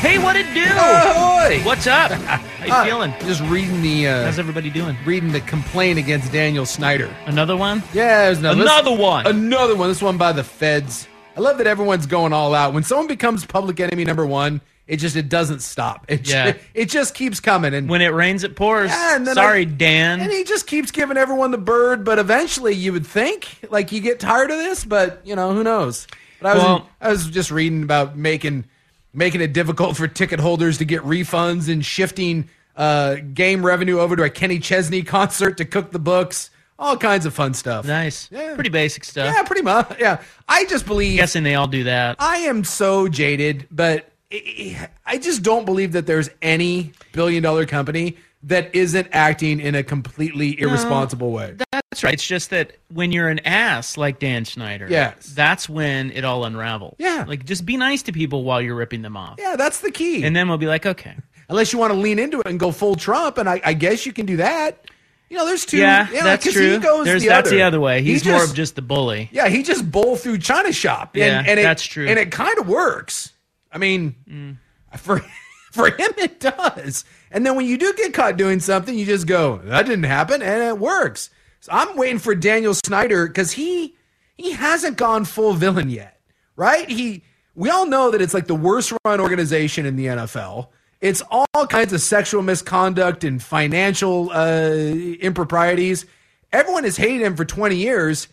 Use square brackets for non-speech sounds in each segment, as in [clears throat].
Hey, what it do? Ahoy! What's up? [laughs] How you Uh, feeling? Just reading the uh, How's everybody doing? reading the complaint against Daniel Snyder. Another one? Yeah, there's another, Another this- one. Another one. This one by the feds. I love that everyone's going all out. When someone becomes public enemy number one, it just it doesn't stop. It Yeah. ju- [laughs] it just keeps coming. And When it rains, it pours. Yeah, and then Sorry, I- Dan. and he just keeps giving everyone the bird. But eventually, you would think like you get tired of this. But you know who knows. But I was Well- I was just reading about making making it difficult for ticket holders to get refunds and shifting uh, game revenue over to a Kenny Chesney concert to cook the books. All kinds of fun stuff. nice. Yeah. Pretty basic stuff. Yeah, pretty much. Yeah, I just believe. Guessing they all do that. I am so jaded, but I I just don't believe that there's any billion dollar company that isn't acting in a completely irresponsible way. That's right. It's just that when you're an ass like Dan Snyder, Yes. that's when it all unravels. Yeah. Like just be nice to people while you're ripping them off. Yeah, that's the key. And then we'll be like, okay. [laughs] Unless you want to lean into it and go full Trump, and I, I guess you can do that. You know, there's two. Yeah, you know, that's true. He goes There's the that's other. the other way. He He's more of just the bully. Yeah, he just bowled through China shop. And, Yeah, and it, that's true. And it kind of works. I mean, Mm. [laughs] for for him it does. And then when you do get caught doing something, you just go, "That didn't happen," and it works. So I'm waiting for Daniel Snyder because he he hasn't gone full villain yet, right? He we all know that it's like the worst run organization in the NFL. It's all kinds of sexual misconduct and financial uh, improprieties. Everyone has hated him for 20 years.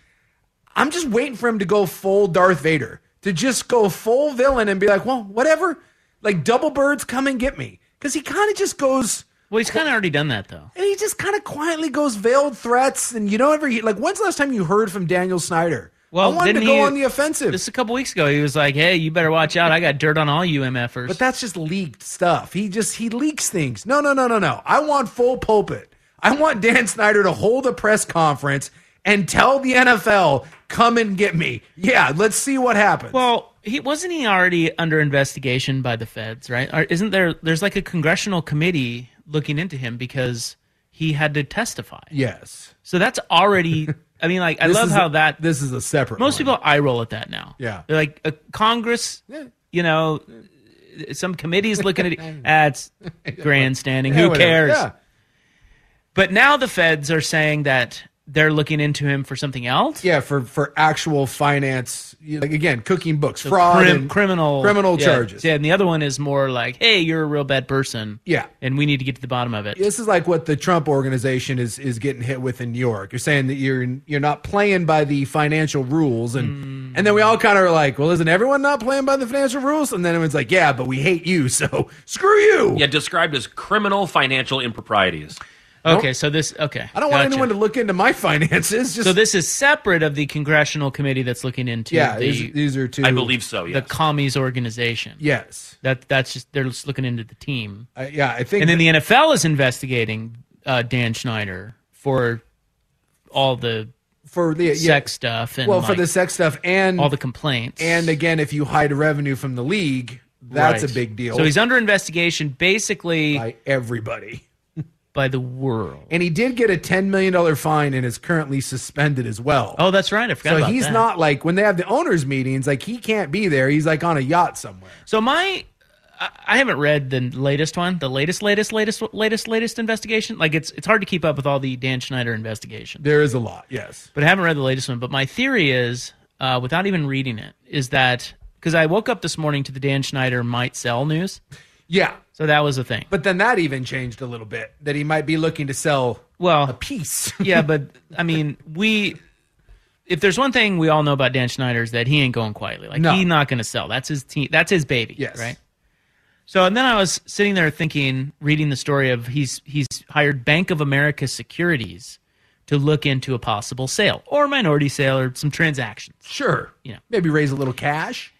I'm just waiting for him to go full Darth Vader, to just go full villain and be like, well, whatever. Like double birds, come and get me. Because he kind of just goes, Well, he's kind of already done that though. and he just kind of quietly goes veiled threats. And you don't ever, hear- like, when's the last time you heard from Daniel Snyder? Well, I wanted to go he- on the offensive. Just a couple weeks ago, he was like, "Hey, you better watch out. I got dirt on all you MFers." But that's just leaked stuff. He just he leaks things. No, no, no, no, no. I want full pulpit. I want Dan Snyder to hold a press conference and tell the NFL, "Come and get me." Yeah, let's see what happens. Well, he wasn't he already under investigation by the feds, right? Or isn't there? There's like a congressional committee looking into him because he had to testify. yes. So that's already. I mean, like I [laughs] love how a- that. This is a separate. most one. people eye roll at that now. Yeah. they're like uh, Congress. You know, some committees looking at [laughs] it. That's grandstanding. Yeah, Who cares? Yeah. But now the feds are saying that they're looking into him for something else. Yeah, for for actual finance, like again, cooking books, fraud, Crim- and criminal criminal yeah. charges. Yeah, and the other one is more like, hey, you're a real bad person. Yeah. and we need to get to the bottom of it. This is like what the Trump organization is is getting hit with in New York. You're saying that you're you're not playing by the financial rules, and Mm. and then we all kind of are like, well, isn't everyone not playing by the financial rules? And then everyone's like, yeah, but we hate you, [laughs] so screw you. Yeah, described as criminal financial improprieties. Okay, so this okay. I don't want gotcha. anyone to look into my [laughs] finances. Just So this is separate of the congressional committee that's looking into yeah, the these, these are two. I believe so. the commies organization. Yes, That that's just they're just looking into the team. uh, yeah, I think. And then the NFL is investigating uh, Dan Snyder for all the for the yeah, sex stuff and well, for the sex stuff and all the complaints. And again, if you hide revenue from the league, That's Right. a big deal. So he's under investigation basically by everybody. By the world. And he did get a $10 million fine and is currently suspended as well. Oh, that's right. I forgot so he's that. not like when they have the owners meetings, like he can't be there. He's like on a yacht somewhere. So my, I I haven't read the latest one, the latest, latest, latest, latest, latest investigation. Like it's it's hard to keep up with all the Dan Snyder investigations. There is a lot, yes. But I haven't read the latest one. But my theory is, uh, without even reading it, is that because I woke up this morning to the Dan Snyder might sell news. Yeah. So that was a thing. But then that even changed a little bit that he might be looking to sell well a piece. [laughs] yeah, but [laughs] I mean, we. If there's one thing we all know about Dan Snyder is that he ain't going quietly. Like No. he's not going to sell. That's his team. That's his baby. Yes. Right. So and then I was sitting there thinking, reading the story of he's he's hired Bank of America Securities to look into a possible sale or minority sale or some transactions. Sure. You know. Maybe raise a little cash.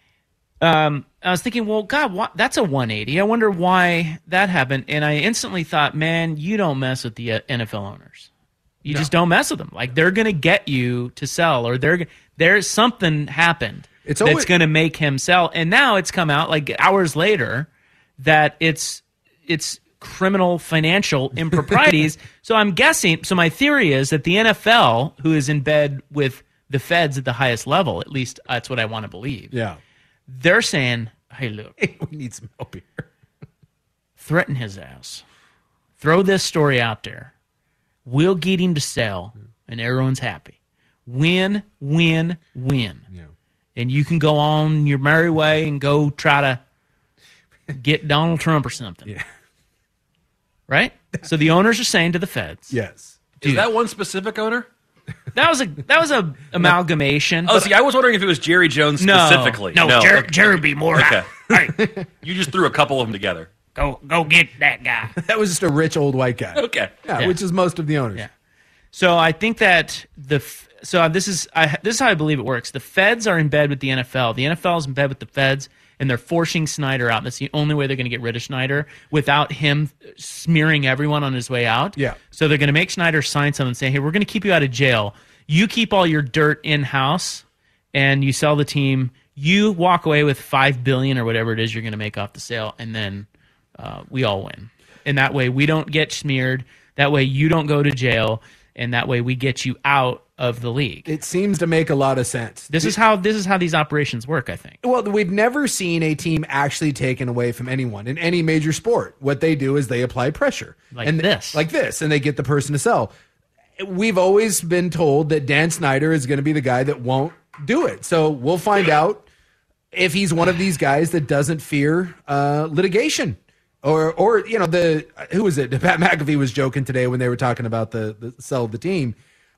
Um, I was thinking, well, God, why, that's a 180. I wonder why that happened. And I instantly thought, man, you don't mess with the uh, NFL owners. You just don't mess with them. Like they're going to get you to sell, or they're there's something happened It's that's going to make him sell. And now it's come out like hours later that it's it's criminal financial [laughs] improprieties. so I'm guessing. So my theory is that the NFL, who is in bed with the feds at the highest level, at least that's what I want to believe Yeah. They're saying, "Hey, look, [laughs] we need some help here." threaten his ass, throw this story out there. We'll get him to sell, mm-hmm. and everyone's happy. Win, win, win. Yeah. And you can go on your merry way and go try to [laughs] get Donald Trump or something. Yeah. Right. So the owners are saying to the feds, Yes. Is that one specific owner? That was a that was a amalgamation. Oh, see, I was wondering if it was Jerry Jones No. specifically. No, Jer- okay. Jerry be more. Okay. Hey, [laughs] You just threw a couple of them together. go go get that guy. [laughs] That was just a rich old white guy. Okay. Yeah, Yeah. which is most of the owners. Yeah. So I think that the so this is I, this is how I believe it works. The feds are in bed with the NFL. The NFL is in bed with the feds, and they're forcing Snyder out. That's the only way they're going to get rid of Snyder without him smearing everyone on his way out. Yeah. So they're going to make Snyder sign something saying, "Hey, we're going to keep you out of jail. You keep all your dirt in house, and you sell the team. You walk away with five billion or whatever it is you're going to make off the sale, and then uh, we all win. And that way we don't get smeared. That way you don't go to jail, and that way we get you out of the league. It seems to make a lot of sense. This is how this is how these operations work. I think. Well, we've never seen a team actually taken away from anyone in any major sport. What they do is they apply pressure. Like and this. Like this, and they get the person to sell. We've always been told that Dan Snyder is going to be the guy that won't do it. So we'll find [laughs] out if he's one of these guys that doesn't fear uh, litigation. Or, or you know, the who was it? [laughs] Pat McAfee was joking today when they were talking about the, the sell of the team.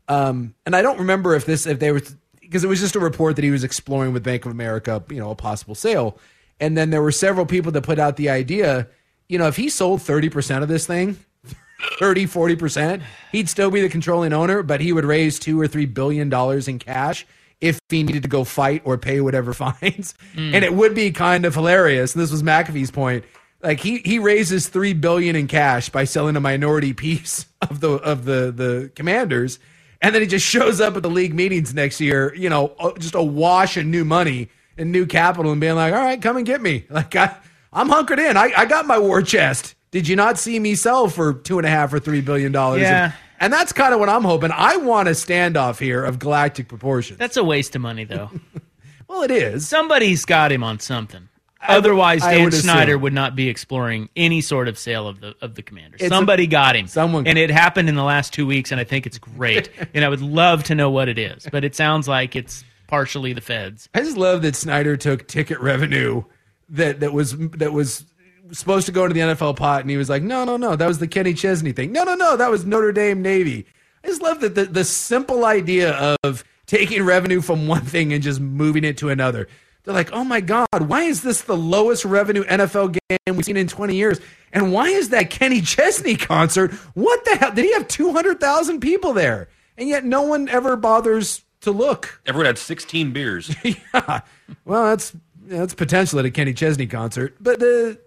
Um, and I don't remember if this if they were because it was just a report that he was exploring with Bank of America, you know, a possible sale. And then there were several people that put out the idea, you know, if he sold 30% of this thing, [laughs] 30, 40%, he'd still be the controlling owner, but he would raise two or three billion dollars in cash if he needed to go fight or pay whatever [laughs] fines. And it would be kind of hilarious. And this was McAfee's point. Like he he raises three billion in cash by selling a minority [laughs] piece of the of the the commanders, and then he just shows up at the league meetings next year, you know, uh, just a wash of new money and new capital, and being like, "All right, come and get me." [laughs] Like I, I'm hunkered in. I, I got my war chest. Did you not see me sell for two and a half or three billion dollars? Yeah. And that's kind of what I'm hoping. I want a standoff here of galactic proportions. That's a waste of money, though. [laughs] well, it is. Somebody's got him on something. Otherwise, I Dan would assume. Snyder would not be exploring any sort of sale of the of the commanders. It's a- Somebody got him. Someone and it happened in the last two weeks, and I think it's great. [laughs] and I would love to know what it is, but it sounds like it's partially the feds. I just love that Snyder took ticket revenue that that was that was supposed to go into the NFL pot, and he was like, "No, no, no, that was the Kenny Chesney thing. No, no, no, that was Notre Dame Navy." I just love that the the simple idea of taking revenue from one thing and just moving it to another. They're like, "Oh my God, why is this the lowest revenue NFL game we've seen in 20 years?" And why is that Kenny Chesney concert? What the hell? Did he have 200,000 people there? And yet no one ever bothers to look. Everyone had 16 beers. [laughs] yeah. Well, that's that's potential at a Kenny Chesney concert, but the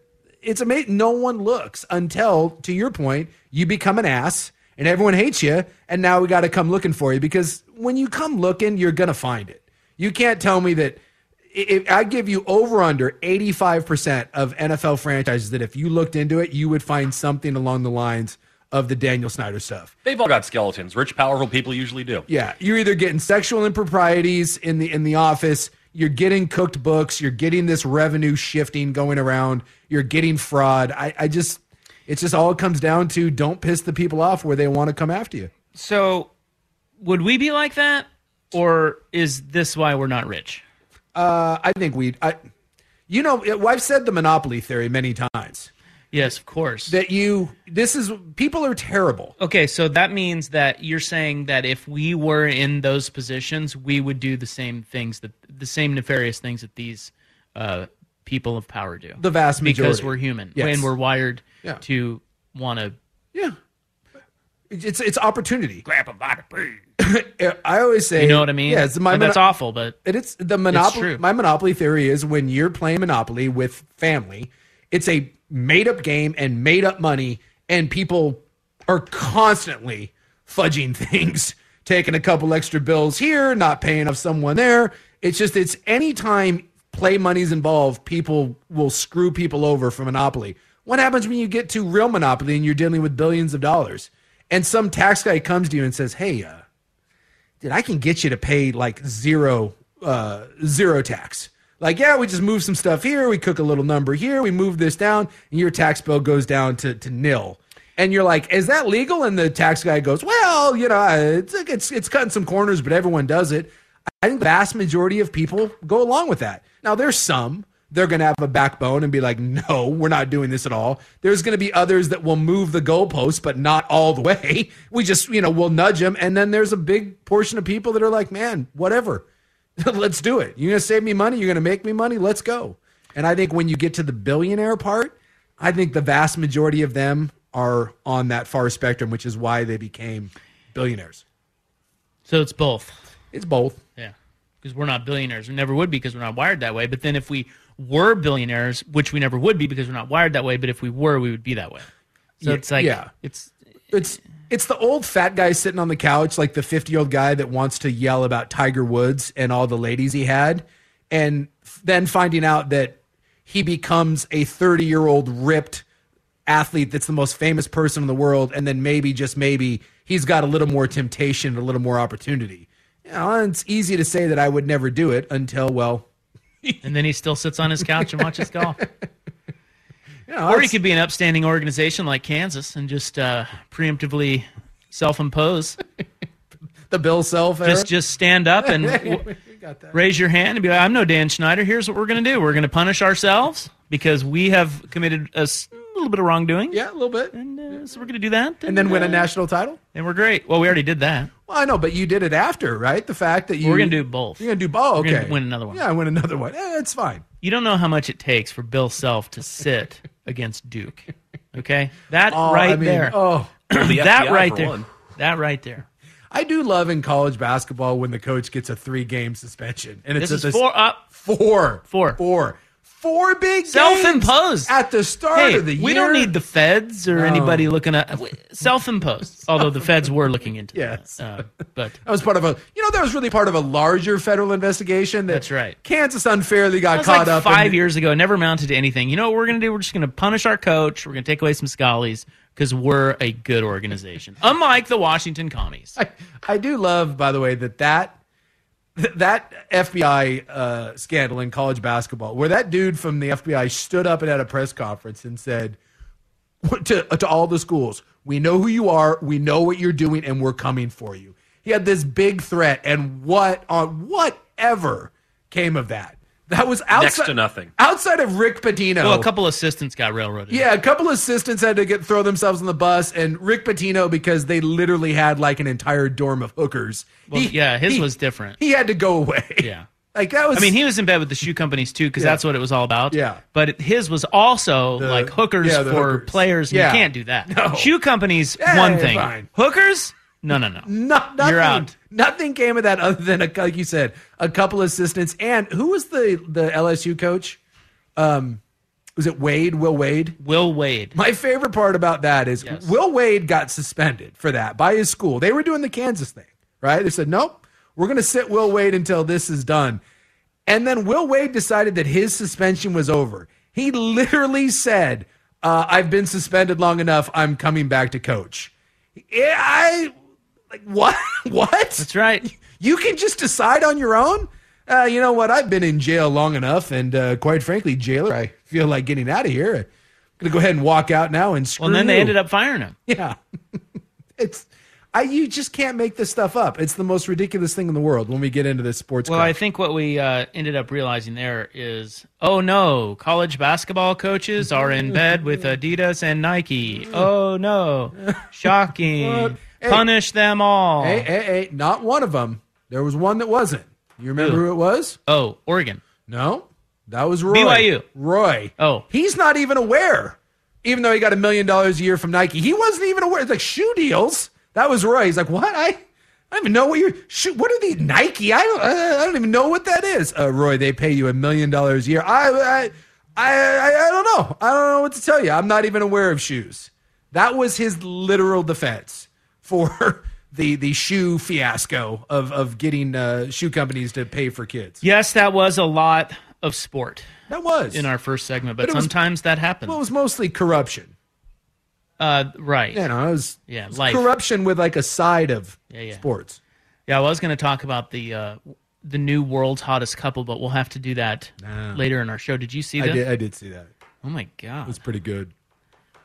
it's amazing. No one looks until, to your point, you become an ass and everyone hates you, and now we got to come looking for you because when you come looking, you're gonna find it. You can't tell me that I I give you over under 85% of NFL franchises that if you looked into it, you would find something along the lines of the Daniel Snyder stuff. They've all got skeletons. Rich, powerful people usually do. Yeah, you're either getting sexual improprieties in the in the office, you're getting cooked books, you're getting this revenue shifting going around, you're getting fraud. I, I just it's just all it comes down to don't piss the people off where they want to come after you. So, would we be like that, or is this why we're not rich? Uh, I think we I you know, it- I've said the monopoly theory many times. Yes, of course. That you this is people are terrible. Okay, so that means that you're saying that if we were in those positions, we would do the same things that the same nefarious things that these uh, people of power do. The vast majority. because we're human Yes. and we're wired Yeah. to want to. Yeah, it's it's opportunity. Grab a bite of pee. I always say, You know what I mean? Yeah, it's my But that's mono- awful, but it is the monopoly. true. My monopoly theory is when you're playing Monopoly with family, it's a made up game and made up money, and people are constantly fudging [laughs] things, taking a couple extra bills here, not paying off someone there. It's just it's anytime play money's involved, people will screw people over for Monopoly. What happens when you get to real Monopoly and you're dealing with billions of dollars? And some tax guy comes to you and says, "Hey, uh, dude, I can get you to pay like zero, uh, zero tax. Like, yeah, we just move some stuff here, we cook a little number here, we move this down, and your tax bill goes down to, to nil. And you're like, is that legal? And the tax guy goes, well, you know, it's it's it's cutting some corners, but everyone does it. I think the vast majority of people go along with that. Now, there's some they're going to have a backbone and be like, no, we're not doing this at all. There's going to be others that will move the goalposts, but not all the [laughs] way. We just, you know, we'll nudge them. And then there's a big portion of people that are like, man, whatever. [laughs] Let's do it. You're going to save me money. You're going to make me money. Let's go. And I think when you get to the billionaire part, I think the vast majority of them are on that far spectrum, which is why they became billionaires. so it's both. It's both. Yeah, because we're not billionaires. We never would be because we're not wired that way. But then if we were billionaires, which we never would be because we're not wired that way, but if we were, we would be that way. So Yeah, it's like yeah. it's It's it's the old fat guy sitting on the couch, like the 50 year old guy that wants to yell about Tiger Woods and all the ladies he had, and then finding out that he becomes a 30 year old ripped athlete that's the most famous person in the world, and then maybe just maybe he's got a little more temptation, a little more opportunity. You know, it's easy to say that I would never do it until well, [laughs] and then he still sits on his couch and watches golf. [laughs] you know, or he could be an upstanding organization like Kansas and just uh, preemptively self-impose. [laughs] the Bill Self era. Just just stand up and w- raise your hand and be like, "I'm no Dan Snyder. Here's what we're going to do. We're going to punish ourselves because we have committed a s- little bit of wrongdoing, yeah, a little bit, and uh, so we're going to do that, and then win a uh, national title. And we're great. Well, we already did that. Well, I know, but you did it after, right? The fact that you We're going to do both. You're gonna do both. We're Okay, win another one. Yeah, win another one. Eh, it's fine. You don't know how much it takes for Bill Self to sit [laughs] against Duke. Okay, that Oh, right I mean, there. Oh, [clears throat] The that right there. one. That right there. I do love in college basketball when the coach gets a three game suspension, and it's This at is the four up. four, Four. four, four big Self-imposed. at the start Hey, of the year. we don't need the feds or No. anybody looking at self-imposed. Although the feds were looking into Yes. that. Uh, but That was part of a, you know, that was really part of a larger federal investigation. That That's right. Kansas unfairly got caught like up. five in, years ago. Never amounted to anything. You know what we're going to do? We're just going to punish our coach. We're going to take away some schollies because we're a good organization, unlike the Washington Commies. I, I do love, by the way, that that that FBI uh, scandal in college basketball, where that dude from the FBI stood up and had a press conference and said to to all the schools, "We know who you are, we know what you're doing, and we're coming for you." He had this big threat, and what on whatever came of that? That was outside, Next to nothing. Outside of Rick Pitino, Well, a couple assistants got railroaded. yeah, a couple assistants had to get throw themselves on the bus, and Rick Pitino because they literally had like an entire dorm of hookers. Well, He- yeah, his he- was different. He had to go away. Yeah. [laughs] like that was. I mean, he was in bed with the shoe companies too, because Yeah. that's what it was all about. Yeah. But his was also The- like hookers yeah, for hookers. players. Yeah. You can't do that. No. Shoe companies, Yeah, one yeah, thing. fine. Hookers, no, no, no. no, nothing, You're out. Nothing came of that other than a, like you said, a couple assistants. And who was the the LSU coach? Um, was it Wade? Will Wade? Will Wade. My favorite part about that is Yes. Will Wade got suspended for that by his school. They were doing the Kansas thing, right? They said, nope, we're going to sit Will Wade until this is done. And then Will Wade decided that his suspension was over. He literally said, uh, I've been suspended long enough. I'm coming back to coach. I like what? [laughs] what? That's right. You can just decide on your own. Uh, you know what? I've been in jail long enough, and uh, quite frankly, jailer, I feel like getting out of here. I'm gonna go ahead and walk out now and screw. Well, then they ended up firing him. Yeah, [laughs] it's I. You just can't make this stuff up. It's the most ridiculous thing in the world when we get into this sports. Well. I think what we uh, ended up realizing there is, oh no, college basketball coaches are in bed with [laughs] Adidas and Nike. Oh no, shocking! Hey. Punish them all. Hey, hey, hey! Not one of them. There was one that wasn't. You remember Who? who it was? Oh, Oregon. No, that was Roy. BYU. Roy. Oh, He's not even aware. Even though he got a million dollars a year from Nike, he wasn't even aware. It's like shoe deals. That was Roy. He's like, what? I, I don't even know what you're. Shoot, what are these Nike? I don't. I don't even know what that is. Uh, Roy, they pay you a million dollars a year. I, I, I, I don't know. I don't know what to tell you. I'm not even aware of shoes. That was his literal defense for [laughs] the the shoe fiasco of of getting uh, shoe companies to pay for kids. yes, that was a lot of sport That was in our first segment, but, But it was- sometimes that happens. Well, it was mostly corruption. uh, right. You know, it was, Yeah, it was corruption with like a side of Yeah, yeah. sports. Yeah, I was going to talk about the uh, the new world's hottest couple, but we'll have to do that Nah. later in our show. Did you see I that? did, I did see that. Oh my god, It was pretty good.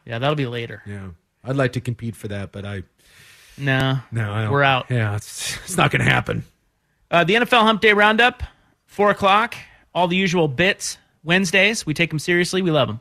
Yeah, that'll be later. Yeah, I'd like to compete for that, but I No, no, I don't. We're out. Yeah, it's it's not going to happen. Uh, the NFL Hump Day Roundup, four o'clock. All the usual bits. Wednesdays, we take them seriously. We love them.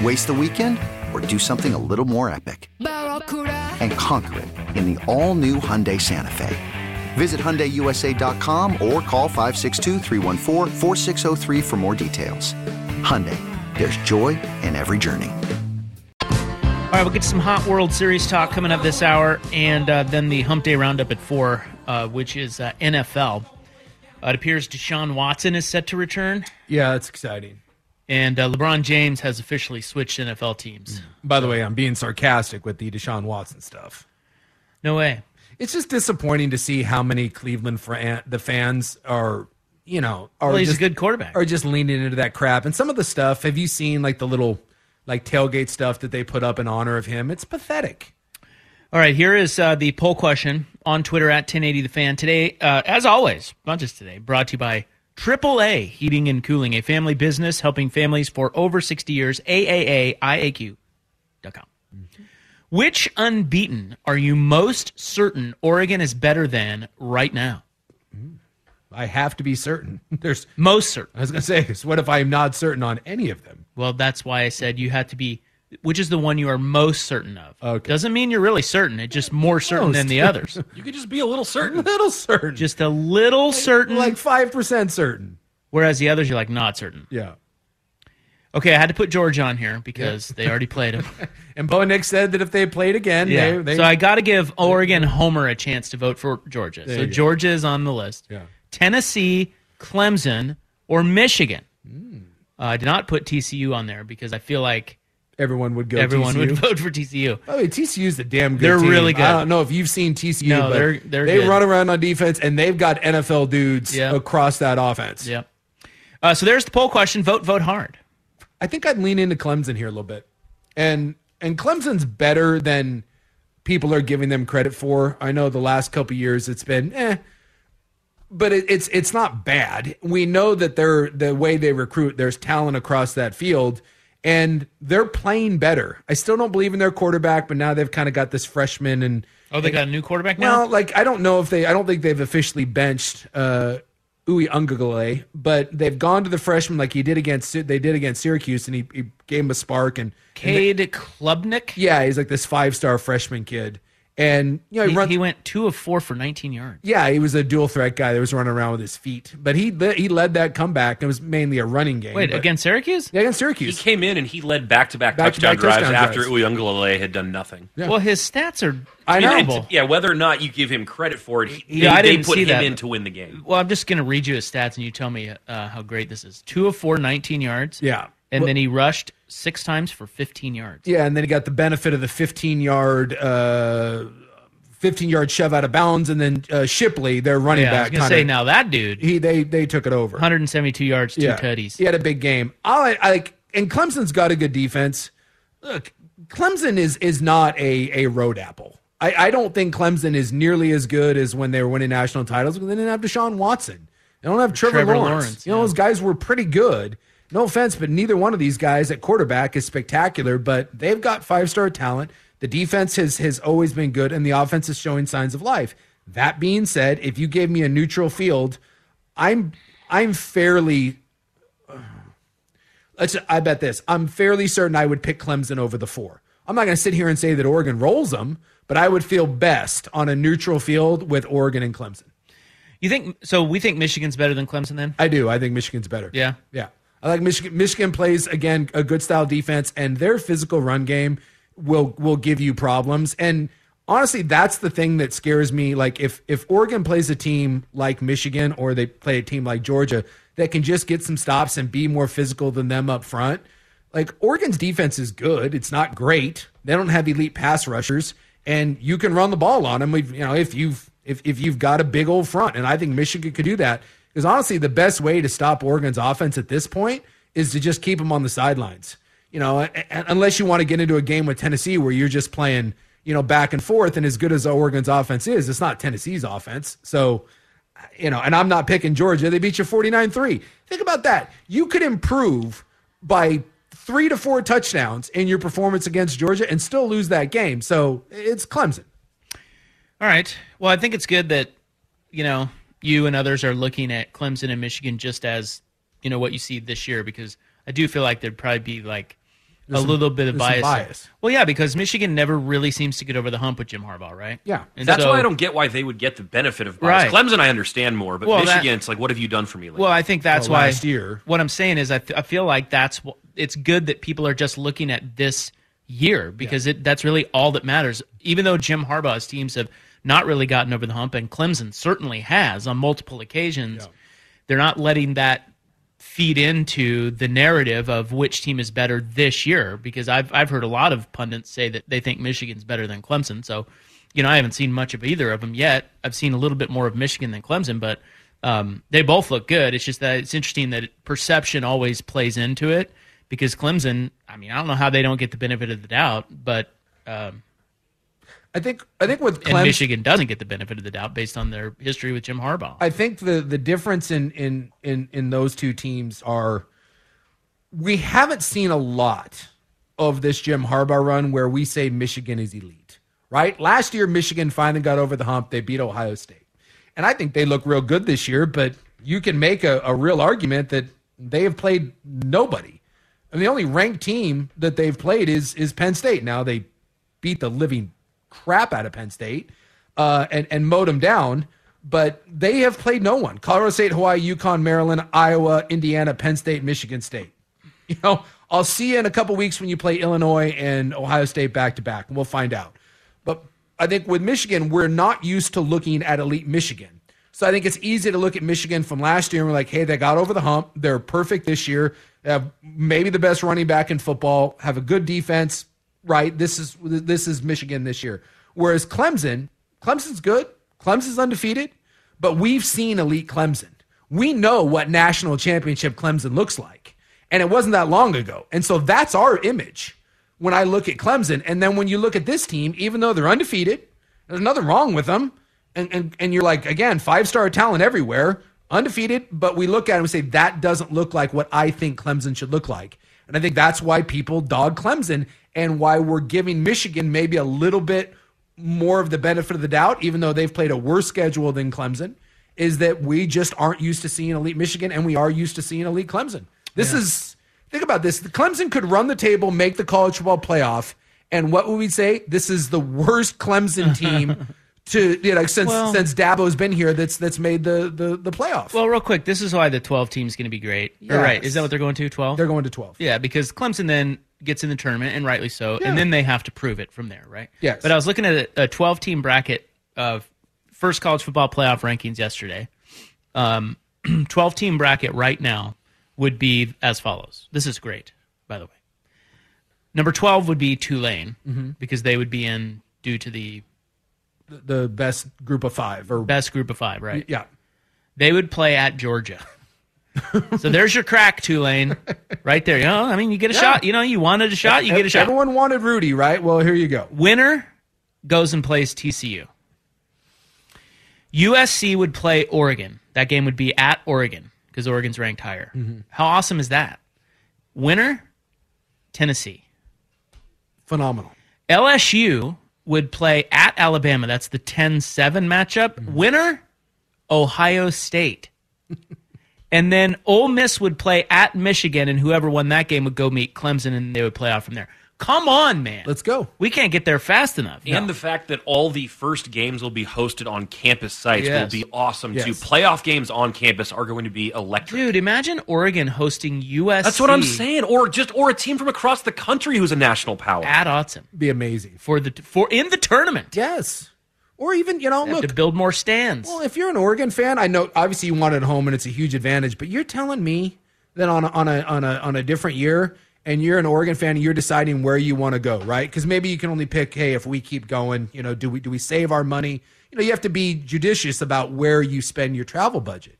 Waste the weekend or do something a little more epic? And conquer it in the all new Hyundai Santa Fe. Visit HyundaiUSA.com or call 562-314-4603 for more details. Hyundai, there's joy in every journey. All right, we'll get some hot World Series talk coming up this hour, and uh, then the Hump Day Roundup at four, uh, which is uh, NFL. Uh, it appears Deshaun Watson is set to return, Yeah, it's exciting. And uh, LeBron James has officially switched NFL teams. By the way, I'm being sarcastic with the Deshaun Watson stuff. No way. It's just disappointing to see how many Cleveland the fans are, you know, are Well, he's just a good quarterback. are just leaning into that crap. And some of the stuff, have you seen like the little like tailgate stuff that they put up in honor of him? It's pathetic. All right, here is uh, the poll question on Twitter at 1080 The Fan. Today, uh, as always, not just today, brought to you by AAA Heating and Cooling, a family business helping families for over 60 years. AAAIAQ.com. Which unbeaten are you most certain Oregon is better than right now? Mm. I have to be certain. [laughs] There's most certain. I was going to say, what if I'm not certain on any of them? Well, that's why I said you had to be. Which is the one you are most certain of? Okay. Doesn't mean you're really certain. It's just more certain than the others. [laughs] You could just be a little certain. [laughs] little certain. Just a little certain. Like 5% certain. Whereas the others, you're like not certain. Yeah. Okay, I had to put George on here because they already played him. [laughs] And Bo Nix said that if they played again, Yeah. they, they so I got to give Oregon Homer a chance to vote for Georgia. There so. Georgia is on the list. Yeah. Tennessee, Clemson, or Michigan. Hmm. Uh, I did not put TCU on there because I feel like everyone would go. everyone would vote for TCU. By the way, TCU's a damn good They're team. really good. I don't know if you've seen TCU, No, but they're- they're they good. run around on defense and they've got NFL dudes Yeah. across that offense. Yep. Uh, so there's the poll question. Vote, vote hard. I think I'd lean into Clemson here a little bit. And and Clemson's better than people are giving them credit for. I know the last couple years it's been eh, but it, it's it's not bad. We know that they're the way they recruit. There's talent across that field, and they're playing better. I still don't believe in their quarterback, but now they've kind of got this freshman and Oh, they got a new quarterback now. well, like I don't know if they. I don't think they've officially benched uh, Uiagalelei, but they've gone to the freshman like he did against they did against Syracuse, and he, he gave him a spark. And, and Cade Klubnik. yeah, he's like this five star freshman kid, and you know he, He, runs. he went two of four for 19 yards. yeah, he was a dual threat guy that was running around with his feet, but he he led that comeback. It was mainly a running game. Wait, but- against Syracuse? yeah, against Syracuse. He came in and he led back-to-back Back-to-back touchdown drives touchdown after drives. Uiagalelei had done nothing. Yeah. Well, his stats are I know. terrible. Yeah, whether or not you give him credit for it, he, Yeah, they, I didn't put see him that. in to win the game. Well, I'm just going to read you his stats and you tell me uh, how great this is. Two of four, 19 yards. Yeah. And Well- then he rushed six times for 15 yards. Yeah, and then he got the benefit of the 15 yard, uh, 15 yard shove out of bounds, and then uh, Shipley, their running Yeah, I was back, to kinda- say, now that dude, he they they took it over. 172 yards, two yeah, tutties. he had a big game. I, I like, and Clemson's got a good defense. Look, Clemson is is not a a road apple. I, I don't think Clemson is nearly as good as when they were winning national titles because they didn't have Deshaun Watson. They don't have Trevor, Trevor Lawrence. Lawrence, You know, those guys were pretty good. No offense, but neither one of these guys at quarterback is spectacular, but they've got five star talent. The defense has, has always been good, and the offense is showing signs of life. That being said, if you gave me a neutral field, I'm I'm fairly let's I bet this. I'm fairly certain I would pick Clemson over the four. I'm not going to sit here and say that Oregon rolls them, but I would feel best on a neutral field with Oregon and Clemson. You think so? We think Michigan's better than Clemson then? I do. I think Michigan's better. Yeah. Yeah. I like Michigan. Michigan plays again a good style defense, and their physical run game will will give you problems. And honestly, that's the thing that scares me. Like if if Oregon plays a team like Michigan or they play a team like Georgia that can just get some stops and be more physical than them up front, like Oregon's defense is good. It's not great. They don't have elite pass rushers, and you can run the ball on them. You know, if you've if if you've got a big old front, and I think Michigan could do that. Because honestly, the best way to stop Oregon's offense at this point is to just keep them on the sidelines. You know, unless you want to get into a game with Tennessee where you're just playing, you know, back and forth. And as good as Oregon's offense is, it's not Tennessee's offense. So, you know, and I'm not picking Georgia. They beat you 49 3. Think about that. You could improve by three to four touchdowns in your performance against Georgia and still lose that game. So it's Clemson. All right. Well, I think it's good that you know you and others are looking at Clemson and Michigan just as you know what you see this year because I do feel like there'd probably be like There's a some- little bit of there's some bias. bias. Well, yeah, because Michigan never really seems to get over the hump with Jim Harbaugh, right? Yeah. And That's so- why I don't get why they would get the benefit of bias. Right. Clemson, I understand more, but Well, that- Michigan, it's like, what have you done for me lately? Well, I think that's Well, why last year. What I'm saying is, I, th- I feel like that's wh- it's good that people are just looking at this year because it that's really all that matters. Even though Jim Harbaugh's teams have not really gotten over the hump, and Clemson certainly has on multiple occasions, they're not letting that feed into the narrative of which team is better this year because I've I've heard a lot of pundits say that they think Michigan's better than Clemson. So, you know, I haven't seen much of either of them yet. I've seen a little bit more of Michigan than Clemson, but um, they both look good. It's just that it's interesting that perception always plays into it because Clemson. I mean, I don't know how they don't get the benefit of the doubt, but um, I think I think with and Michigan doesn't get the benefit of the doubt based on their history with Jim Harbaugh. I think the the difference in in in in those two teams are we haven't seen a lot of this Jim Harbaugh run where we say Michigan is elite. Right? Last year Michigan finally got over the hump. They beat Ohio State. and I think they look real good this year. But you can make a, a real argument that they have played nobody. And the only ranked team that they've played is is Penn State. Now they beat the living crap out of Penn State uh, and and mowed them down. But they have played no one: Colorado State, Hawaii, UConn, Maryland, Iowa, Indiana, Penn State, Michigan State. [laughs] You know, I'll see you in a couple weeks when you play Illinois and Ohio State back to back, and we'll find out. But I think with Michigan, we're not used to looking at elite Michigan. So I think it's easy to look at Michigan from last year and we're like, hey, they got over the hump. They're perfect this year. They have maybe the best running back in football, have a good defense. Right. This is this is Michigan this year. Whereas Clemson, Clemson's good. Clemson's undefeated, but we've seen elite Clemson. We know what national championship Clemson looks like. And it wasn't that long ago. And so that's our image when I look at Clemson. And then when you look at this team, even though they're undefeated, there's nothing wrong with them. And, and, and you're like, again, five star talent everywhere, undefeated. But we look at it and we say, that doesn't look like what I think Clemson should look like. And I think that's why people dog Clemson and why we're giving Michigan maybe a little bit more of the benefit of the doubt, even though they've played a worse schedule than Clemson, is that we just aren't used to seeing elite Michigan and we are used to seeing elite Clemson. This yeah. is think about this. The Clemson could run the table, make the college football playoff, and what would we say? This is the worst Clemson team [laughs] to you know since well, since Dabo's been here that's that's made the the the playoff. Well, real quick, this is why the 12 team is going to be great. Yes. right? Is that what they're going to? 12? They're going to 12. Yeah, because Clemson then gets in the tournament and rightly so, yeah. and then they have to prove it from there, right? Yes. But I was looking at a 12 team bracket of first college football playoff rankings yesterday. Um, [clears throat] 12 team bracket right now would be as follows. This is great, by the way. Number 12 would be Tulane mm-hmm. because they would be in due to the the best group of 5 or best group of 5, right? Yeah. They would play at Georgia. so there's your crack, Tulane, right there. You know, I mean, you get a yeah. shot. You know, you wanted a shot, you get a shot. Everyone wanted Rudy, right? Well, here you go. Winner goes and plays TCU. USC would play Oregon. That game would be at Oregon because Oregon's ranked higher. Mm-hmm. How awesome is that? Winner, Tennessee. Phenomenal. LSU would play at Alabama. That's the 10 7 matchup. Mm-hmm. Winner, Ohio State. [laughs] and then Ole Miss would play at Michigan, and whoever won that game would go meet Clemson, and they would play out from there. Come on, man. Let's go. We can't get there fast enough. And no. the fact that all the first games will be hosted on campus sites yes. will be awesome yes. too. Playoff games on campus are going to be electric. Dude, imagine Oregon hosting USC. That's what I'm saying. Or just or a team from across the country who's a national power. At Autzen. Be amazing. For the for in the tournament. Yes. Or even, you know, look to build more stands. Well, if you're an Oregon fan, I know obviously you want it at home and it's a huge advantage, but you're telling me that on a, on a on a on a different year and you're an Oregon fan and you're deciding where you want to go, right? Because maybe you can only pick, hey, if we keep going, you know, do we do we save our money? You know, you have to be judicious about where you spend your travel budget.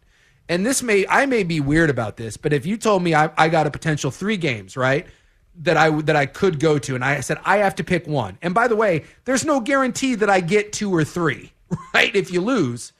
And this may I may be weird about this, but if you told me I, I got a potential three games, right? That I that I could go to, and I said I have to pick one. And by the way, there's no guarantee that I get two or three, [laughs] right? If you lose,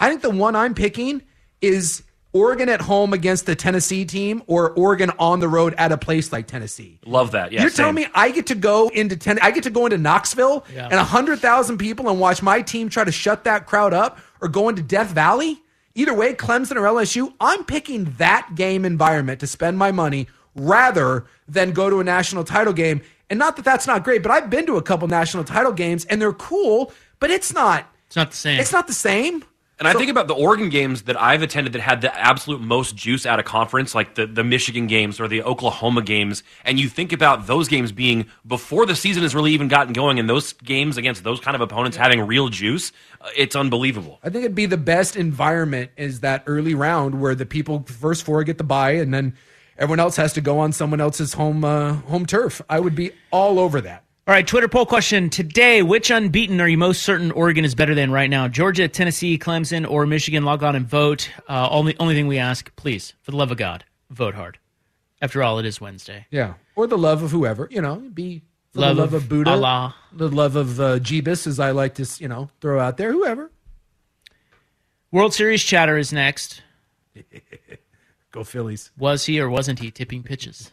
I think the one I'm picking is Oregon at home against the Tennessee team or Oregon on the road at a place like Tennessee. Love that. Yeah, You're same. telling me I get to go into ten, I get to go into Knoxville yeah. and 100,000 people and watch my team try to shut that crowd up or go into Death Valley? Either way, Clemson or LSU, I'm picking that game environment to spend my money rather than go to a national title game. And not that that's not great, but I've been to a couple national title games and they're cool, but it's not it's not the same. It's not the same. And I think about the Oregon games that I've attended that had the absolute most juice out of conference, like the, the Michigan games or the Oklahoma games. And you think about those games being before the season has really even gotten going, and those games against those kind of opponents having real juice, uh, it's unbelievable. I think it'd be the best environment is that early round where the people first four get the bye, and then everyone else has to go on someone else's home uh, home turf. I would be all over that. All right, Twitter poll question today. Which unbeaten are you most certain Oregon is better than right now? Georgia, Tennessee, Clemson, or Michigan? Log on and vote. Uh, only, only thing we ask, please, for the love of God, vote hard. After all, it is Wednesday. Yeah. Or the love of whoever, you know, be love the love of, of Buddha, Allah. the love of uh, Jeebus, as I like to, you know, throw out there, whoever. World Series chatter is next. [laughs] Go Phillies. Was he or wasn't he tipping pitches?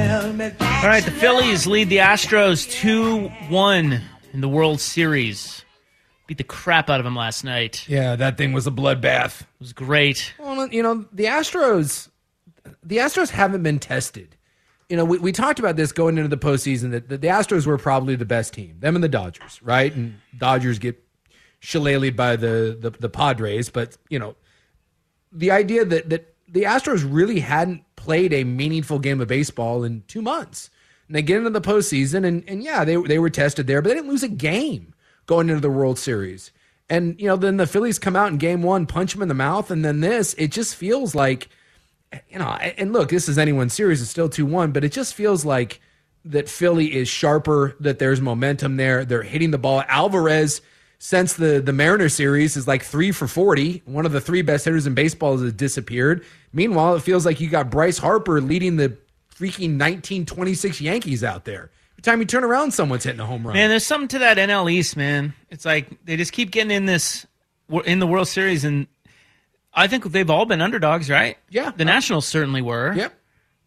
All right, the Phillies lead the Astros 2 1 in the World Series. Beat the crap out of them last night. Yeah, that thing was a bloodbath. It was great. Well, you know, the Astros, the Astros haven't been tested. You know, we, we talked about this going into the postseason that the, the Astros were probably the best team, them and the Dodgers, right? And Dodgers get shillelied by the, the the Padres, but you know, the idea that that the Astros really hadn't played a meaningful game of baseball in two months. And they get into the postseason, and, and yeah, they, they were tested there, but they didn't lose a game going into the World Series. And, you know, then the Phillies come out in game one, punch them in the mouth, and then this, it just feels like, you know, and look, this is anyone's series, it's still 2 1, but it just feels like that Philly is sharper, that there's momentum there. They're hitting the ball. Alvarez, since the, the Mariner series, is like three for 40. One of the three best hitters in baseball has disappeared. Meanwhile, it feels like you got Bryce Harper leading the freaking 1926 Yankees out there. Every time you turn around, someone's hitting a home run. Man, there's something to that NL East, man. It's like they just keep getting in this in the World Series, and I think they've all been underdogs, right? Yeah, the Nationals certainly were. Yep.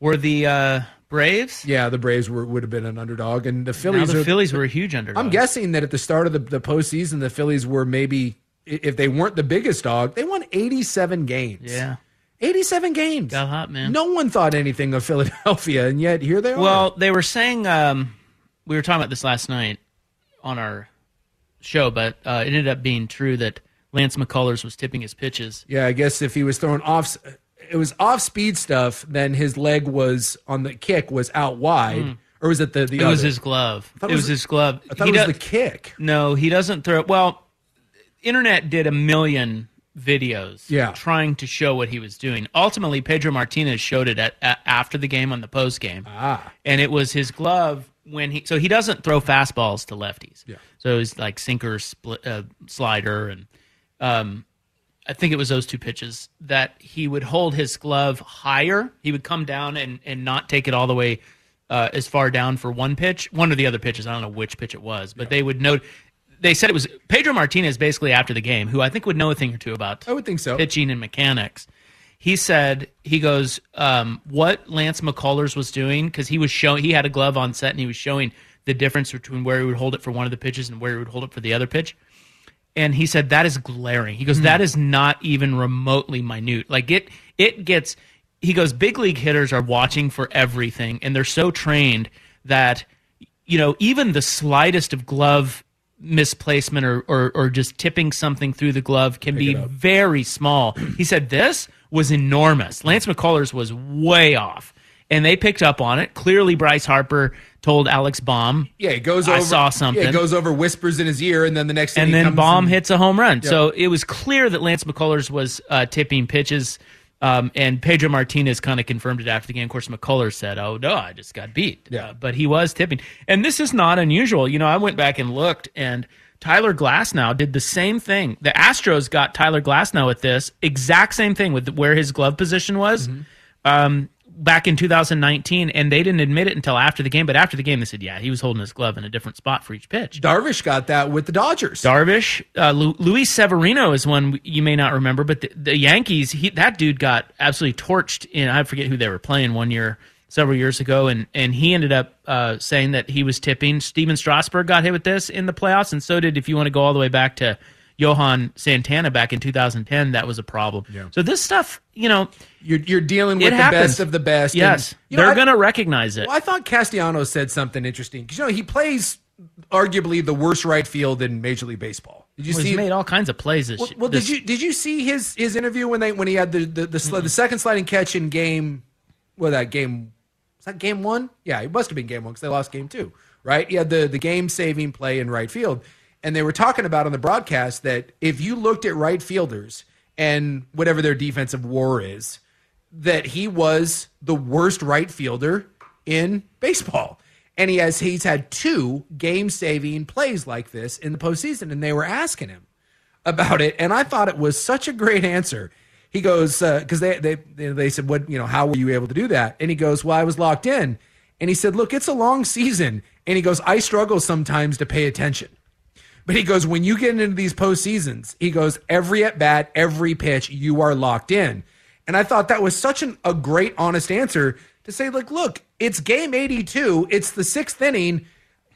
Were the uh, Braves? Yeah, the Braves were, would have been an underdog, and the Phillies. Now the are, Phillies were a huge underdog. I'm guessing that at the start of the, the postseason, the Phillies were maybe, if they weren't the biggest dog, they won 87 games. Yeah. 87 games. Got hot, man. No one thought anything of Philadelphia, and yet here they are. Well, they were saying um, we were talking about this last night on our show, but uh, it ended up being true that Lance McCullers was tipping his pitches. Yeah, I guess if he was throwing off, it was off speed stuff. Then his leg was on the kick was out wide, Mm. or was it the the? it was other? his glove. I thought It was his glove. I thought He it was the kick. No, he doesn't throw. Well, internet did a million videos Yeah. trying to show what he was doing. Ultimately, Pedro Martinez showed it at, at after the game on the post game. Ah. And it was his glove when he so he doesn't throw fastballs to lefties. Yeah. So it's like sinker, split, uh, slider, and um, I think it was those two pitches that he would hold his glove higher. He would come down and and not take it all the way uh, as far down for one pitch. One of the other pitches, I don't know which pitch it was, but they would note. They said it was Pedro Martinez basically after the game, who I think would know a thing or two about I would think so. pitching and mechanics. He said he goes um, what Lance McCullers was doing because he was showing he had a glove on set and he was showing the difference between where he would hold it for one of the pitches and where he would hold it for the other pitch. And he said that is glaring. He goes that is not even remotely minute. Like it it gets. He goes big league hitters are watching for everything and they're so trained that you know even the slightest of glove misplacement or, or, or just tipping something through the glove can be very small. [clears throat] He said this was enormous. Lance McCullers was way off. And they picked up on it. Clearly, Bryce Harper told Alec Bohm. Yeah, it goes over. I saw something. Yeah, it goes over, whispers in his ear, and then the next thing and he then comes Bohm and- hits a home run. Yep. So it was clear that Lance McCullers was uh, tipping pitches. Um, and Pedro Martinez kind of confirmed it after the game. Of course, McCullers said, "Oh no, I just got beat." Yeah. Uh, but he was tipping, and this is not unusual. You know, I went back and looked, and Tyler Glasnow did the same thing. The Astros got Tyler Glasnow at this exact same thing with where his glove position was. Mm-hmm. Um, back in 2019, and they didn't admit it until after the game. But after the game, they said, "Yeah, he was holding his glove in a different spot for each pitch." Darvish got that with the Dodgers. Darvish, uh, Lu- Luis Severino is one you may not remember, but the, the Yankees, he, that dude got absolutely torched. In I forget who they were playing one year, several years ago, and and he ended up uh, saying that he was tipping. Stephen Strasburg got hit with this in the playoffs, and so did if you want to go all the way back to Johan Santana back in 2010. That was a problem. Yeah. So this stuff, you know, You're, you're dealing It with the happens. best of the best. and, Yes, you know, they're I- to recognize it. Well, I thought Castellanos said something interesting because you know he plays arguably the worst right field in Major League Baseball. Did you Well, see? he's made all kinds of plays. This, well, well, this- did you did you see his his interview when they when he had the the the, sli- the second sliding catch in game? Well, that game was that game one? Yeah, it must have been game one because they lost game two, right? He had the the game saving play in right field, and they were talking about on the broadcast that if you looked at right fielders and whatever their defensive war is, that he was the worst right fielder in baseball. And he has he's had two game saving plays like this in the postseason, and they were asking him about it, and I thought it was such a great answer. He goes uh, because they, they they said what you know how were you able to do that, and he goes well I was locked in, and he said look it's a long season, and he goes I struggle sometimes to pay attention. But he goes, when you get into these postseasons, he goes, every at bat, every pitch, you are locked in. And I thought that was such an, a great, honest answer to say, like, look, it's game 82, it's the sixth inning.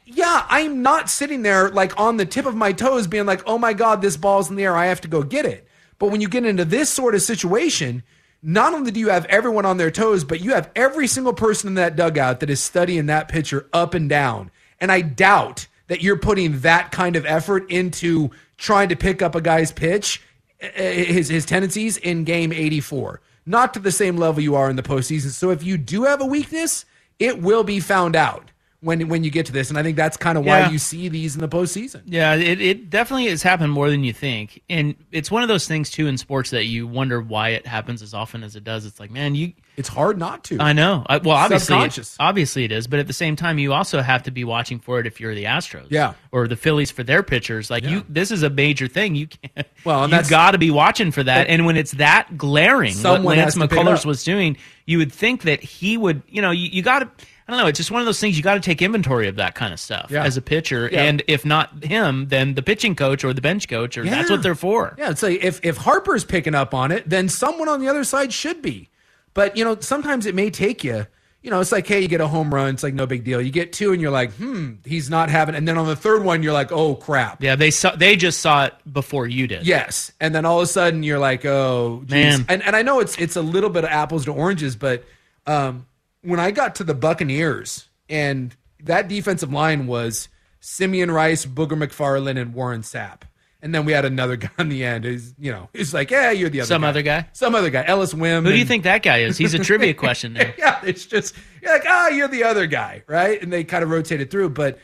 Yeah, I'm not sitting there like on the tip of my toes being like, oh my God, this ball's in the air, I have to go get it. But when you get into this sort of situation, not only do you have everyone on their toes, but you have every single person in that dugout that is studying that pitcher up and down. And I doubt that you're putting that kind of effort into trying to pick up a guy's pitch, uh, his his tendencies in game 84. Not to the same level you are in the postseason. So if you do have a weakness, it will be found out when when you get to this. And I think that's kind of why Yeah. you see these in the postseason. Yeah, it, it definitely has happened more than you think. And it's one of those things, too, in sports that you wonder why it happens as often as it does. It's like, man, you. It's hard not to. I know. I, well, obviously, it, obviously it is. But at the same time, you also have to be watching for it if you're the Astros. Yeah. Or the Phillies for their pitchers. Like, you, this is a major thing. You can't. Well, and you that's- got to be watching for that. And when it's that glaring, what Lance has to pick it McCullers was doing, you would think that he would, you know, you, you got to. I don't know. It's just one of those things you got to take inventory of that kind of stuff Yeah. as a pitcher, Yeah. and if not him, then the pitching coach or the bench coach, or that's what they're for. Yeah, it's like if if Harper's picking up on it, then someone on the other side should be. But you know, sometimes it may take you. You know, it's like, hey, you get a home run, it's like no big deal. You get two, and you're like, hmm, he's not having. And then on the third one, you're like, oh crap. Yeah, they saw they just saw it before you did. Yes, and then all of a sudden you're like, oh geez. Man. And and I know it's it's a little bit of apples to oranges, but um, when I got to the Buccaneers and that defensive line was Simeon Rice, Booger McFarland, and Warren Sapp. And then we had another [laughs] guy on the end. Is you know, he's like, yeah, you're the other Some guy. other guy? some other guy, Ellis Wyms. Who do you and- think that guy is? He's a trivia question [laughs] now. yeah, it's just you're like, ah, you're the other guy, right? And they kind of rotated through. But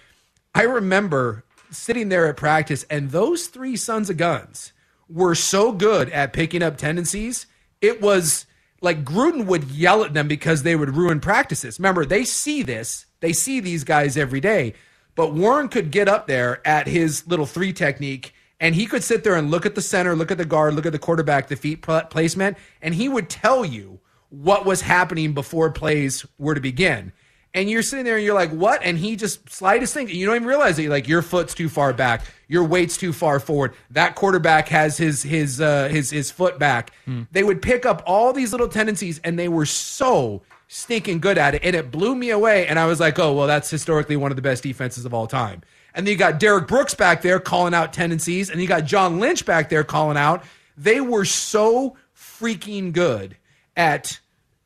I remember sitting there at practice, and those three sons of guns were so good at picking up tendencies. It was like Gruden would yell at them because they would ruin practices. Remember, they see this, they see these guys every day. But Warren could get up there at his little three technique and he could sit there and look at the center, look at the guard, look at the quarterback, the feet placement, and he would tell you what was happening before plays were to begin. And you're sitting there and you're like, what? And he just slide his thing. You don't even realize it. Like, your foot's too far back. Your weight's too far forward. That quarterback has his his uh, his his foot back. They would pick up all these little tendencies and they were so stinking good at it. And it blew me away. And I was like, oh, well, that's historically one of the best defenses of all time. And then you got Derrick Brooks back there calling out tendencies, and you got John Lynch back there calling out. They were so freaking good at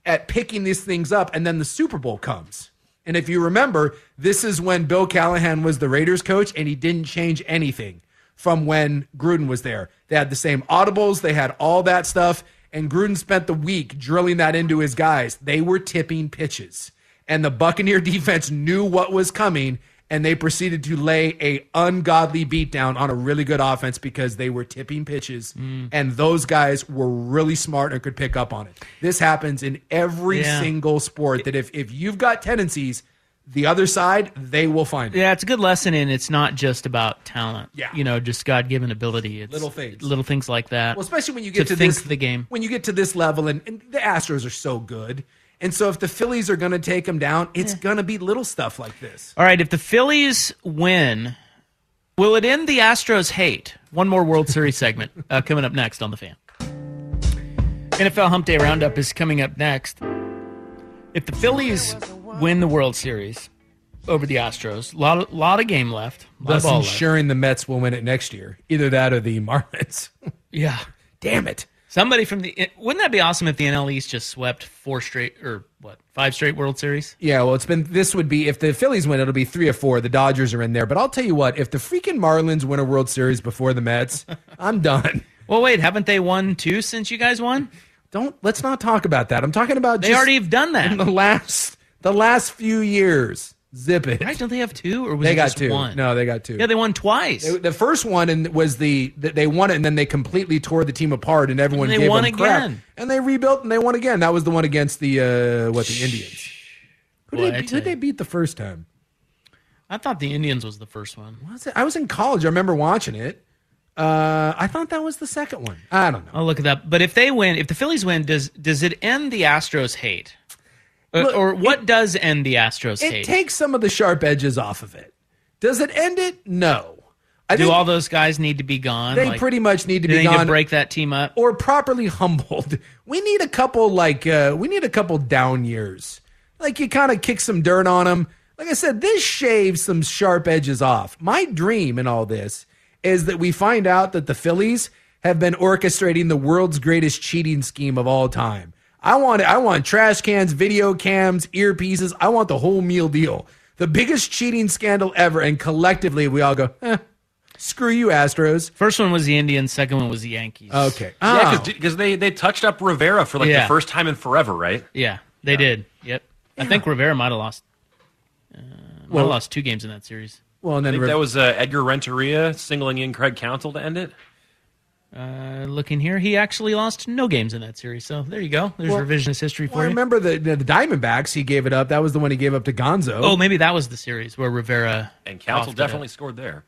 at picking these things up, and then the Super Bowl comes. And if you remember, this is when Bill Callahan was the Raiders coach, and he didn't change anything from when Gruden was there. They had the same audibles, they had all that stuff, and Gruden spent the week drilling that into his guys. They were tipping pitches, and the Buccaneer [laughs] defense knew what was coming, and they proceeded to lay a ungodly beatdown on a really good offense because they were tipping pitches, Mm. and those guys were really smart and could pick up on it. This happens in every Yeah. single sport. That if if you've got tendencies, the other side they will find it. Yeah, it's a good lesson, and it's not just about talent. Yeah. you know, just God given ability. It's Little things. little things like that. Well, especially when you get to, think this the game. When you get to this level, and, and the Astros are so good, And so if the Phillies are going to take them down, it's going to be little stuff like this. All right, if the Phillies win, will it end the Astros' hate? One more World Series [laughs] segment uh, coming up next on the fan. NFL Hump Day Roundup is coming up next. If the Phillies win the World Series over the Astros, lot lot of game left, lot Thus ball left. ensuring the Mets will win it next year. Either that or the Marlins. [laughs] Yeah, damn it. Somebody from the wouldn't that be awesome if the NL East just swept four straight or what five straight World Series? Yeah, well, it's been this would be if the Phillies win, it'll be three or four. The Dodgers are in there, but I'll tell you what: if the freaking Marlins win a World Series before the Mets, [laughs] I'm done. Well, wait, haven't they won two since you guys won? Don't let's not talk about that. I'm talking about They already have done that. in the last the last few years. Zip it. Right? Don't they have two or was they it got just two. one? No, they got two. Yeah, they won twice. They- the first one and was the that they won it and then they completely tore the team apart and everyone And they gave won them crap. again. and they rebuilt and they won again. That was the one against the uh what the Indians. Who Boy, did they, who did they beat the first time? I thought the Indians was the first one. Was it? I was in college. I remember watching it. Uh, I thought that was the second one. I don't know. I'll look it up. But if they win, if the Phillies win, does does it end the Astros hate? Or, Look, or what does end the Astros It takes some of the sharp edges off of it. Does it end it? No. I Do all those guys need to be gone? they Like, pretty much need to be they need gone to break that team up. or properly [laughs] humbled. We need a couple like uh, we need a couple down years. Like you kind of kick some dirt on them. Like I said, this shaves some sharp edges off. My dream in all this is that we find out that the Phillies have been orchestrating the world's greatest cheating scheme of all time. I want I want trash cans, video cams, earpieces. I want the whole meal deal. The biggest cheating scandal ever, and collectively we all go, eh, screw you, Astros. First one was the Indians. Second one was the Yankees. Okay. Yeah, Oh. because they they touched up Rivera for like Yeah. the first time in forever, right? Yeah, they did. Yep. I think Rivera might have lost. Uh, might Well- have lost two games in that series. Well, and I then think Riv- that was uh, Edgar Renteria singling in Craig Counsell to end it. Uh, looking here, he actually lost no games in that series. So there you go. There's Well- revisionist history for Well, I you. remember the, the the Diamondbacks. He gave it up. That was the one he gave up to Gonzo. Oh, maybe that was the series where Rivera And Counsell offed it definitely scored there.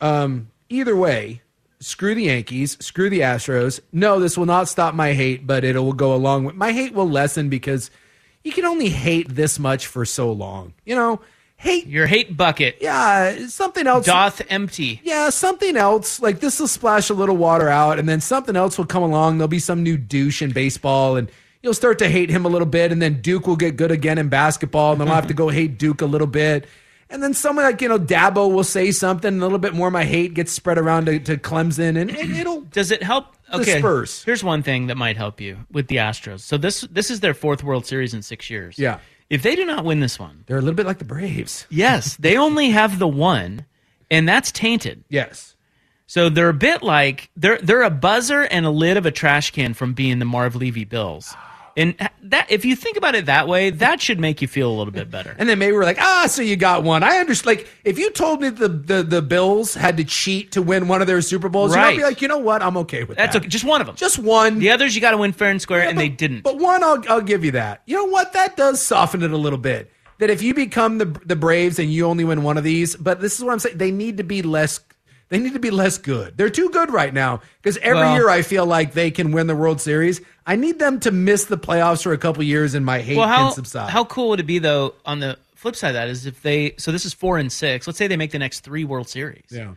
Um, either way, screw the Yankees. Screw the Astros. No, this will not stop my hate, but it will go along with my hate will lessen because you can only hate this much for so long. You know, hate your hate bucket. Yeah, something else doth empty. Yeah, something else like this will splash a little water out, and then something else will come along. There'll be some new douche in baseball, and you'll start to hate him a little bit, and then Duke will get good again in basketball, and then I'll have to go [laughs] hate Duke a little bit. And then someone like, you know, Dabo will say something, and a little bit more of my hate gets spread around to, to Clemson, and it, it'll. Does it help? Okay, Spurs. Here's one thing that might help you with the Astros. So this this is their fourth World Series in six years. Yeah. If they do not win this one, They're a little bit like the Braves. [laughs] yes, they only have the one, and that's tainted. Yes. So they're a bit like they're they're a buzzer and a lid of a trash can from being the Marv Levy Bills. And that if you think about it that way, that should make you feel a little bit better. And then maybe we're like, ah, so you got one. I understand. Like, if you told me the, the, the Bills had to cheat to win one of their Super Bowls, you know, I'd be like, you know what? I'm okay with it. That's that. okay. Just one of them. Just one. The others you got to win fair and square, and they didn't. But one, I'll, I'll give you that. You know what? That does soften it a little bit. That if you become the the Braves and you only win one of these, but this is what I'm saying. They need to be less. They need to be less good. They're too good right now because every Well- year I feel like they can win the World Series. I need them to miss the playoffs for a couple years and my hate well, how can subside. how cool would it be though? On the flip side, of that is if they so this is four and six. Let's say they make the next three World Series. yeah.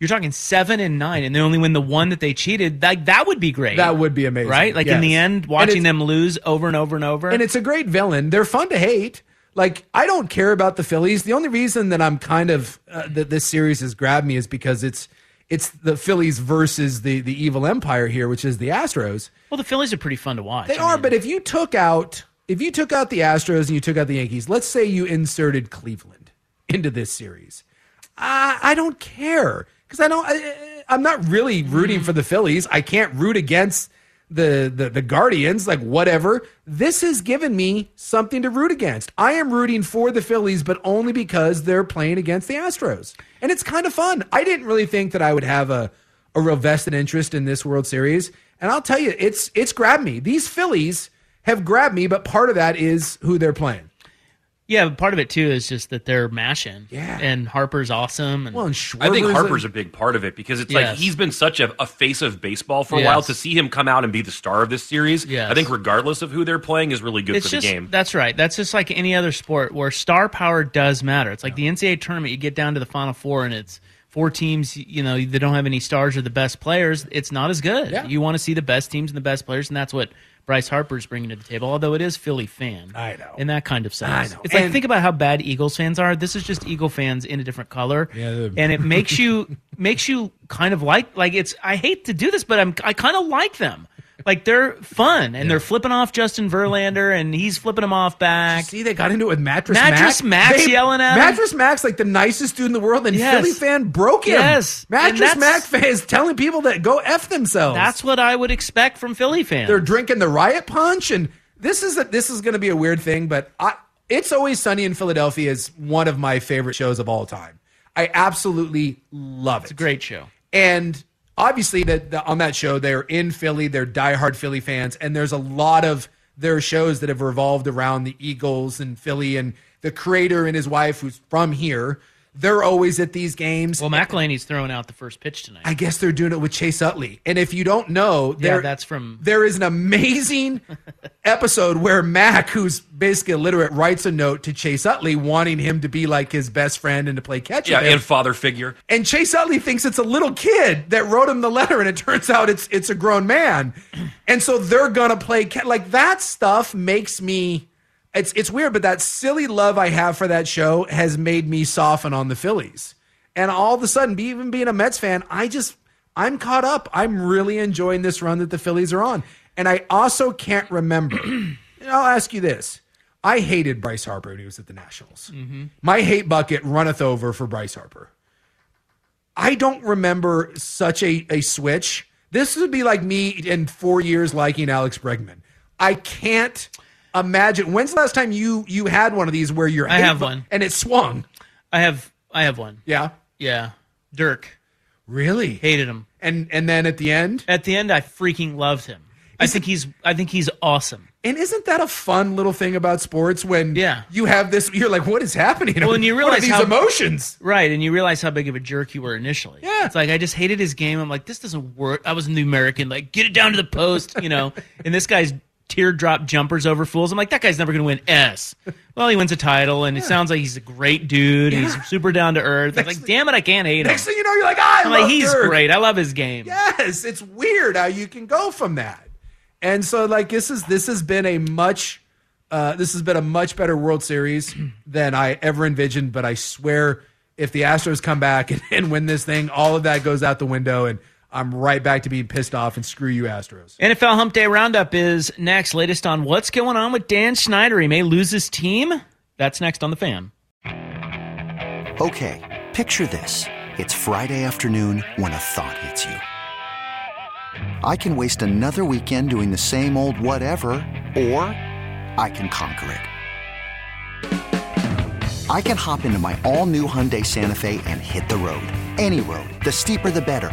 You're talking seven and nine, and they only win the one that they cheated. Like that would be great. That would be amazing. right? Like in the end, watching them lose over and over and over. And it's a great villain. They're fun to hate. Like I don't care about the Phillies. The only reason that I'm kind of uh, that this series has grabbed me is because it's it's the Phillies versus the the evil empire here, which is the Astros. well, the Phillies are pretty fun to watch. They are, but if you took out if you took out the Astros and you took out the Yankees, let's say you inserted Cleveland into this series, I, I don't care because I don't. I, I'm not really rooting for the Phillies. I can't root against the, the the Guardians. Like whatever. This has given me something to root against. I am rooting for the Phillies, but only because they're playing against the Astros, and it's kind of fun. I didn't really think that I would have a a real vested interest in this World Series, and I'll tell you, it's it's grabbed me. These Phillies have grabbed me, but part of that is who they're playing. Yeah, but part of it too is just that they're mashing. Yeah. and Harper's awesome. And Well, and I think Harper's a- a big part of it because it's like he's been such a, a face of baseball for a Yes. while. To see him come out and be the star of this series, Yes. I think regardless of who they're playing, is really good it's for just the game. that's right. That's just like any other sport where star power does matter. It's like the NCAA tournament. You get down to the Final Four and it's four teams. You know, they don't have any stars or the best players. It's not as good. Yeah. You want to see the best teams and the best players, and that's what Bryce Harper's bringing to the table. Although it is Philly fan, I know. in that kind of sense. I know. It's like think about how bad Eagles fans are. This is just Eagle fans in a different color, Yeah, and it makes you makes you kind of like like it's. I hate to do this, but I'm I kind of like them. Like they're fun and they're flipping off Justin Verlander and he's flipping them off back. See, they got into it with Mattress, Mattress Mac. Max They- yelling at him. Mattress Max, like the nicest dude in the world, and Yes. Philly fan broke him. Yes. Mattress Mac fans telling people that go f themselves. That's what I would expect from Philly fans. They're drinking the riot punch, and this is a, this is going to be a weird thing, but I, it's always sunny in Philadelphia is one of my favorite shows of all time. I absolutely love it. It's a great show, and obviously that on that show they're in Philly, they're diehard Philly fans, and there's a lot of their shows that have revolved around the Eagles and Philly, and the creator and his wife, who's from here, they're always at these games. well, McElhenney's throwing out the first pitch tonight. I guess they're doing it with Chase Utley. And if you don't know, Yeah, that's from- there is an amazing [laughs] episode where Mac, who's basically illiterate, writes a note to Chase Utley wanting him to be like his best friend and to play catch yeah, and father figure. And Chase Utley thinks it's a little kid that wrote him the letter, and it turns out it's it's a grown man. And so they're gonna play ca- like that stuff makes me. It's it's weird, but that silly love I have for that show has made me soften on the Phillies. And all of a sudden, even being a Mets fan, I just I'm caught up. I'm really enjoying this run that the Phillies are on. And I also can't remember. [clears throat] I'll ask you this: I hated Bryce Harper when he was at the Nationals. Mm-hmm. My hate bucket runneth over for Bryce Harper. I don't remember such a, a switch. This would be like me in four years liking Alex Bregman. I can't imagine. When's the last time you you had one of these where you're I have one. and it swung? I have I have one. Yeah, Yeah, Dirk really hated him. And and then at the end, At the end, I freaking loved him. I think he's I think he's awesome. and isn't that a fun little thing about sports when Yeah. you have this? You're like, what is happening? Well, and you [laughs] realize these how- emotions. Right, and you realize how big of a jerk you were initially. Yeah. It's like I just hated his game. I'm like, this doesn't work. I was in the American, like, get it down to the post, you know. [laughs] and this guy's teardrop jumpers over fools. I'm like, that guy's never gonna win S. Well, he wins a title, and it sounds like he's a great dude. Yeah. He's super down to earth. I'm like, damn it, I can't hate him. Next thing you know, you're like, I I'm love like, he's Dirk. great. I love his game. Yes, it's weird how you can go from that. And so like this is this has been a much uh, this has been a much better World Series than I ever envisioned. But I swear, if the Astros come back [laughs] and, and win this thing, all of that goes out the window, and I'm right back to being pissed off and screw you, Astros. NFL Hump Day Roundup is next. Latest on what's going on with Dan Snyder. He may lose his team. That's next on the fan. Okay, picture this. It's Friday afternoon when a thought hits you. I can waste another weekend doing the same old whatever, or I can conquer it. I can hop into my all new Hyundai Santa Fe and hit the road. Any road. The steeper, the better.